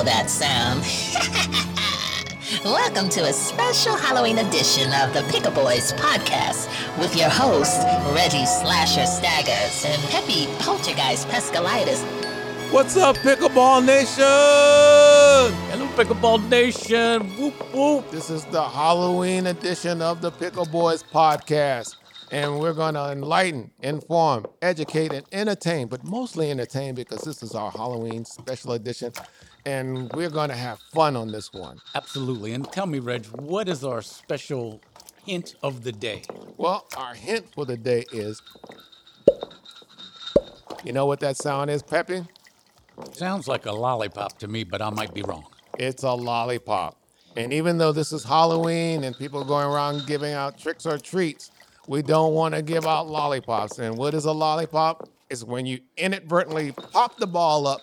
know that sound. Welcome to a special Halloween edition of the Pickle Boys podcast with your host, Reggie Slasher Staggers and Peppy Poltergeist Pescalitis. What's up, Pickleball Nation? Hello, Pickleball Nation. Whoop, whoop. This is the Halloween edition of the Pickle Boys podcast. And we're going to enlighten, inform, educate, and entertain, but mostly entertain because this is our Halloween special edition. And we're going to have fun on this one. Absolutely. And tell me, Reg, what is our special hint of the day? Well, our hint for the day is you know what that sound is, Peppy? Sounds like a lollipop to me, but I might be wrong. It's a lollipop. And even though this is Halloween and people are going around giving out tricks or treats, we don't want to give out lollipops. And what is a lollipop? It's when you inadvertently pop the ball up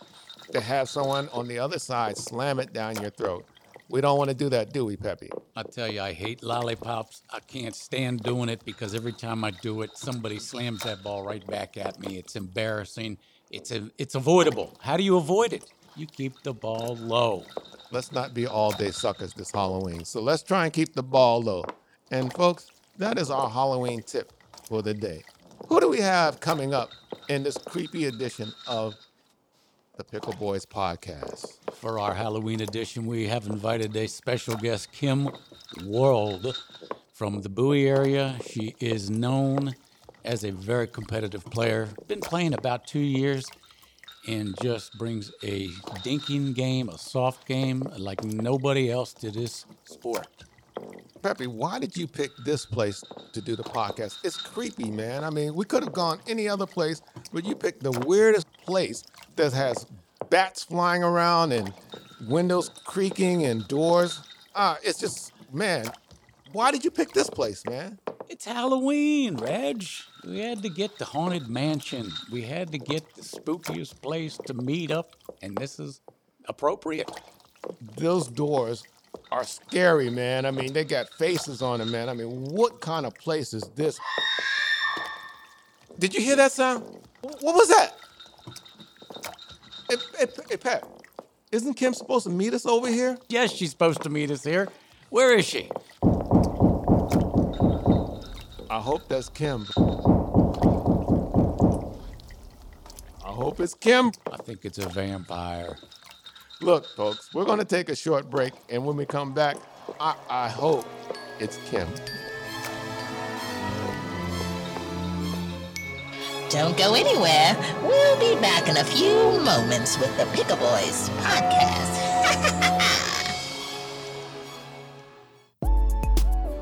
to have someone on the other side slam it down your throat. We don't want to do that, do we, Peppy? I tell you, I hate lollipops. I can't stand doing it because every time I do it, somebody slams that ball right back at me. It's embarrassing. It's a, it's avoidable. How do you avoid it? You keep the ball low. Let's not be all day suckers this Halloween. So let's try and keep the ball low. And folks, that is our Halloween tip for the day. Who do we have coming up in this creepy edition of the Pickle Boys podcast? For our Halloween edition, we have invited a special guest, Kym Wold, from the Bowie area. She is known as a very competitive player, been playing about two years, and just brings a dinking game, a soft game, like nobody else to this sport. Peppy, why did you pick this place to do the podcast? It's creepy, man. I mean, we could have gone any other place, but you picked the weirdest place that has bats flying around and windows creaking and doors. Ah, it's just, man, why did you pick this place, man? It's Halloween, Reg. We had to get the Haunted Mansion. We had to get the spookiest place to meet up, and this is appropriate. Those doors are scary, man. I mean, they got faces on them, man. I mean, what kind of place is this? Did you hear that sound? What was that? Hey, hey, hey, Pat, isn't Kym supposed to meet us over here? Yes, she's supposed to meet us here. Where is she? I hope that's Kym. I hope it's Kym. I think it's a vampire. Look, folks, we're going to take a short break, and when we come back, I, I hope it's Kym. Don't go anywhere. We'll be back in a few moments with the Pickle Boys podcast.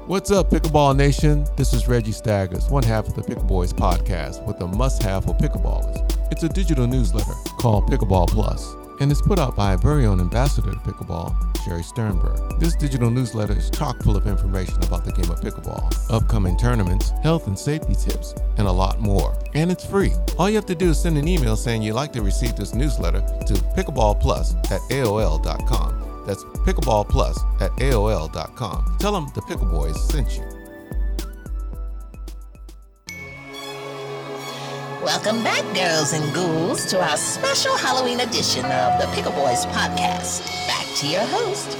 What's up, Pickleball Nation? This is Reggie Staggers, one half of the Pickle Boys podcast with a must have for pickleballers. It's a digital newsletter called Pickleball Plus, and it's put out by our very own ambassador to pickleball, Sherry Sternberg. This digital newsletter is chock full of information about the game of pickleball, upcoming tournaments, health and safety tips, and a lot more. And it's free. All you have to do is send an email saying you'd like to receive this newsletter to pickleballplus at AOL.com. That's pickleballplus at AOL.com. Tell them the Pickle Boys sent you. Welcome back, girls and ghouls, to our special Halloween edition of the Pickle Boys podcast. Back to your host.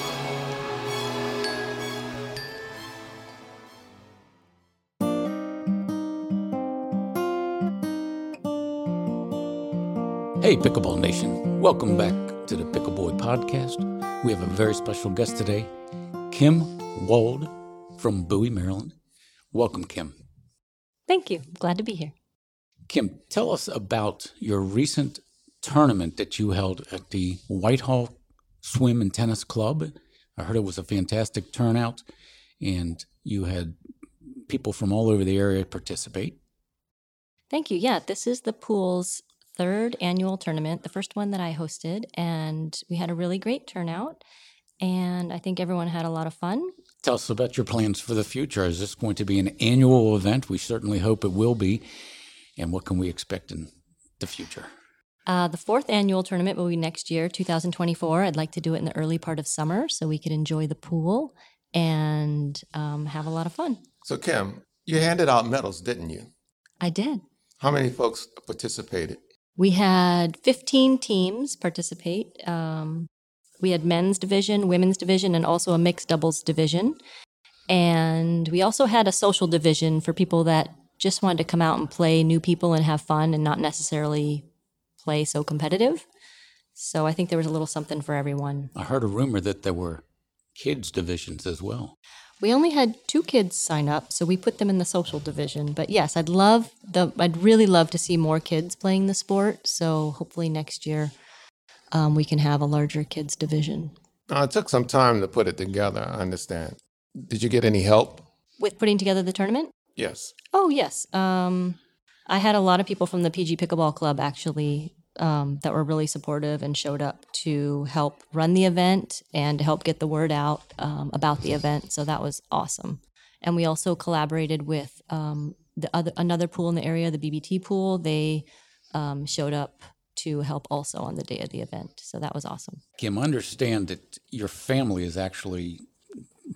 Hey, Pickleball Nation. Welcome back to the Pickle Boy podcast. We have a very special guest today, Kym Wold from Bowie, Maryland. Welcome, Kym. Thank you. Glad to be here. Kym, tell us about your recent tournament that you held at the Whitehall Swim and Tennis Club. I heard it was a fantastic turnout, and you had people from all over the area participate. Thank you. Yeah, this is the pool's third annual tournament, the first one that I hosted, and we had a really great turnout. And I think everyone had a lot of fun. Tell us about your plans for the future. Is this going to be an annual event? We certainly hope it will be. And what can we expect in the future? Uh, the fourth annual tournament will be next year, 2024. I'd like to do it in the early part of summer so we could enjoy the pool and um, have a lot of fun. So, Kym, you handed out medals, didn't you? I did. How many folks participated? We had 15 teams participate. Um, We had men's division, women's division, and also a mixed doubles division. And we also had a social division for people that just wanted to come out and play new people and have fun and not necessarily play so competitive. So I think there was a little something for everyone. I heard a rumor that there were kids divisions as well. We only had two kids sign up, so we put them in the social division. But yes, I'd love the I'd really love to see more kids playing the sport. So hopefully next year um, we can have a larger kids division. Uh, it took some time to put it together. I understand. Did you get any help? With putting together the tournament? Yes. Oh yes. Um, I had a lot of people from the PG Pickleball Club actually um, that were really supportive and showed up to help run the event and to help get the word out um, about the event. So that was awesome. And we also collaborated with um, the other another pool in the area, the BBT pool. They um, showed up to help also on the day of the event. So that was awesome. Kym, understand that your family is actually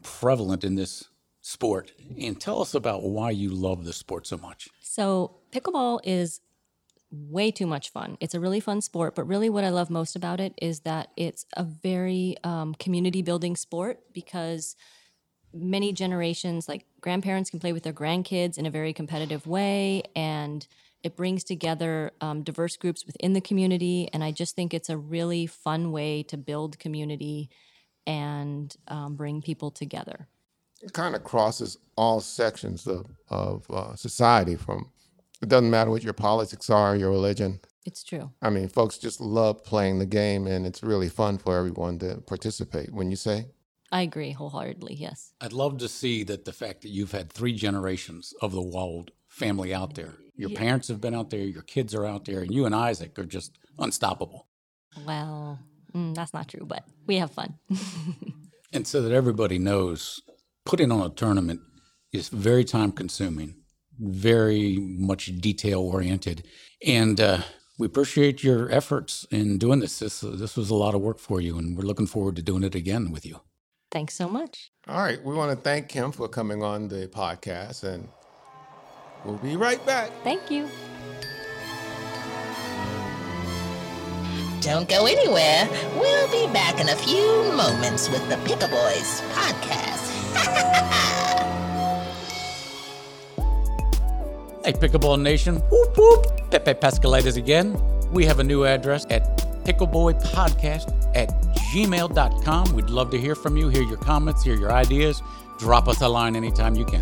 prevalent in this sport. And tell us about why you love the sport so much. So pickleball is way too much fun. It's a really fun sport, but really what I love most about it is that it's a very um, community building sport because many generations, like grandparents, can play with their grandkids in a very competitive way, and it brings together um, diverse groups within the community. And I just think it's a really fun way to build community and um, bring people together. It kind of crosses all sections of, of uh, society from it doesn't matter what your politics are, your religion. It's true. I mean, folks just love playing the game, and it's really fun for everyone to participate. When you say, I agree wholeheartedly. Yes. I'd love to see that the fact that you've had three generations of the Wold family out there. Your Yeah. parents have been out there, your kids are out there, and you and Isaac are just unstoppable. Well, mm, that's not true, but we have fun. And so that everybody knows, putting on a tournament is very time consuming, very much detail oriented. And uh, we appreciate your efforts in doing this. this. This was a lot of work for you, and we're looking forward to doing it again with you. Thanks so much. all right, we want to thank Kym for coming on the podcast, and we'll be right back. Thank you. Don't go anywhere. We'll be back in a few moments with the Pickle Boys podcast. Hey, Pickleball Nation. Whoop, whoop. Pepe Pascalitis again. We have a new address at pickleboypodcast at gmail.com. We'd love to hear from you, hear your comments, hear your ideas. Drop us a line anytime you can.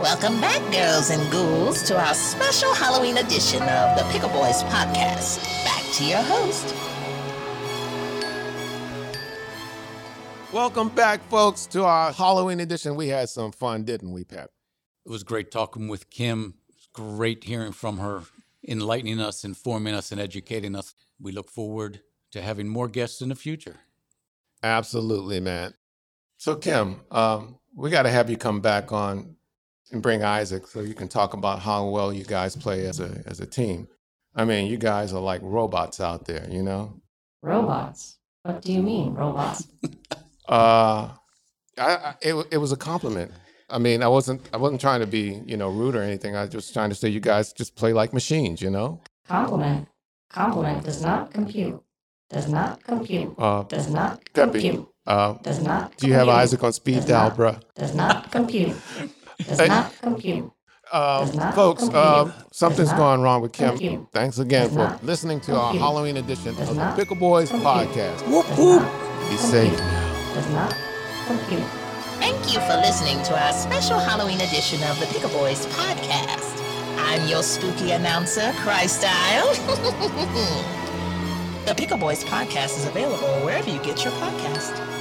Welcome back, girls and ghouls, to our special Halloween edition of the Pickle Boys podcast. Back to your host. Welcome back, folks, to our Halloween edition. We had some fun, didn't we, Pat? It was great talking with Kym. It's great hearing from her, enlightening us, informing us, and educating us. We look forward to having more guests in the future. Absolutely, man. So, Kym, um, we got to have you come back on and bring Isaac so you can talk about how well you guys play as a as a team. I mean, you guys are like robots out there, you know. Robots. What do you mean, robots? Uh, I, I it it was a compliment. I mean, I wasn't I wasn't trying to be you know rude or anything. I was just trying to say you guys just play like machines, you know. Compliment. Compliment does not compute. Does not compute. Uh, Does not Peppy, compute. uh, Does not. do you have. Isaac on speed Does dial, not. bruh? Does not compute. Does Hey. not compute. Um, Does not folks, compute. uh, something's Does not going wrong with Kym. compute. Thanks again Does for listening to our. Halloween edition Does of the Pickle Boys compute. podcast. Does not Be safe now. Does not compute. Thank you for listening to our special Halloween edition of the Pickle Boys podcast. I'm your spooky announcer, Christyle. the Pickle Boys podcast is available wherever you get your podcast.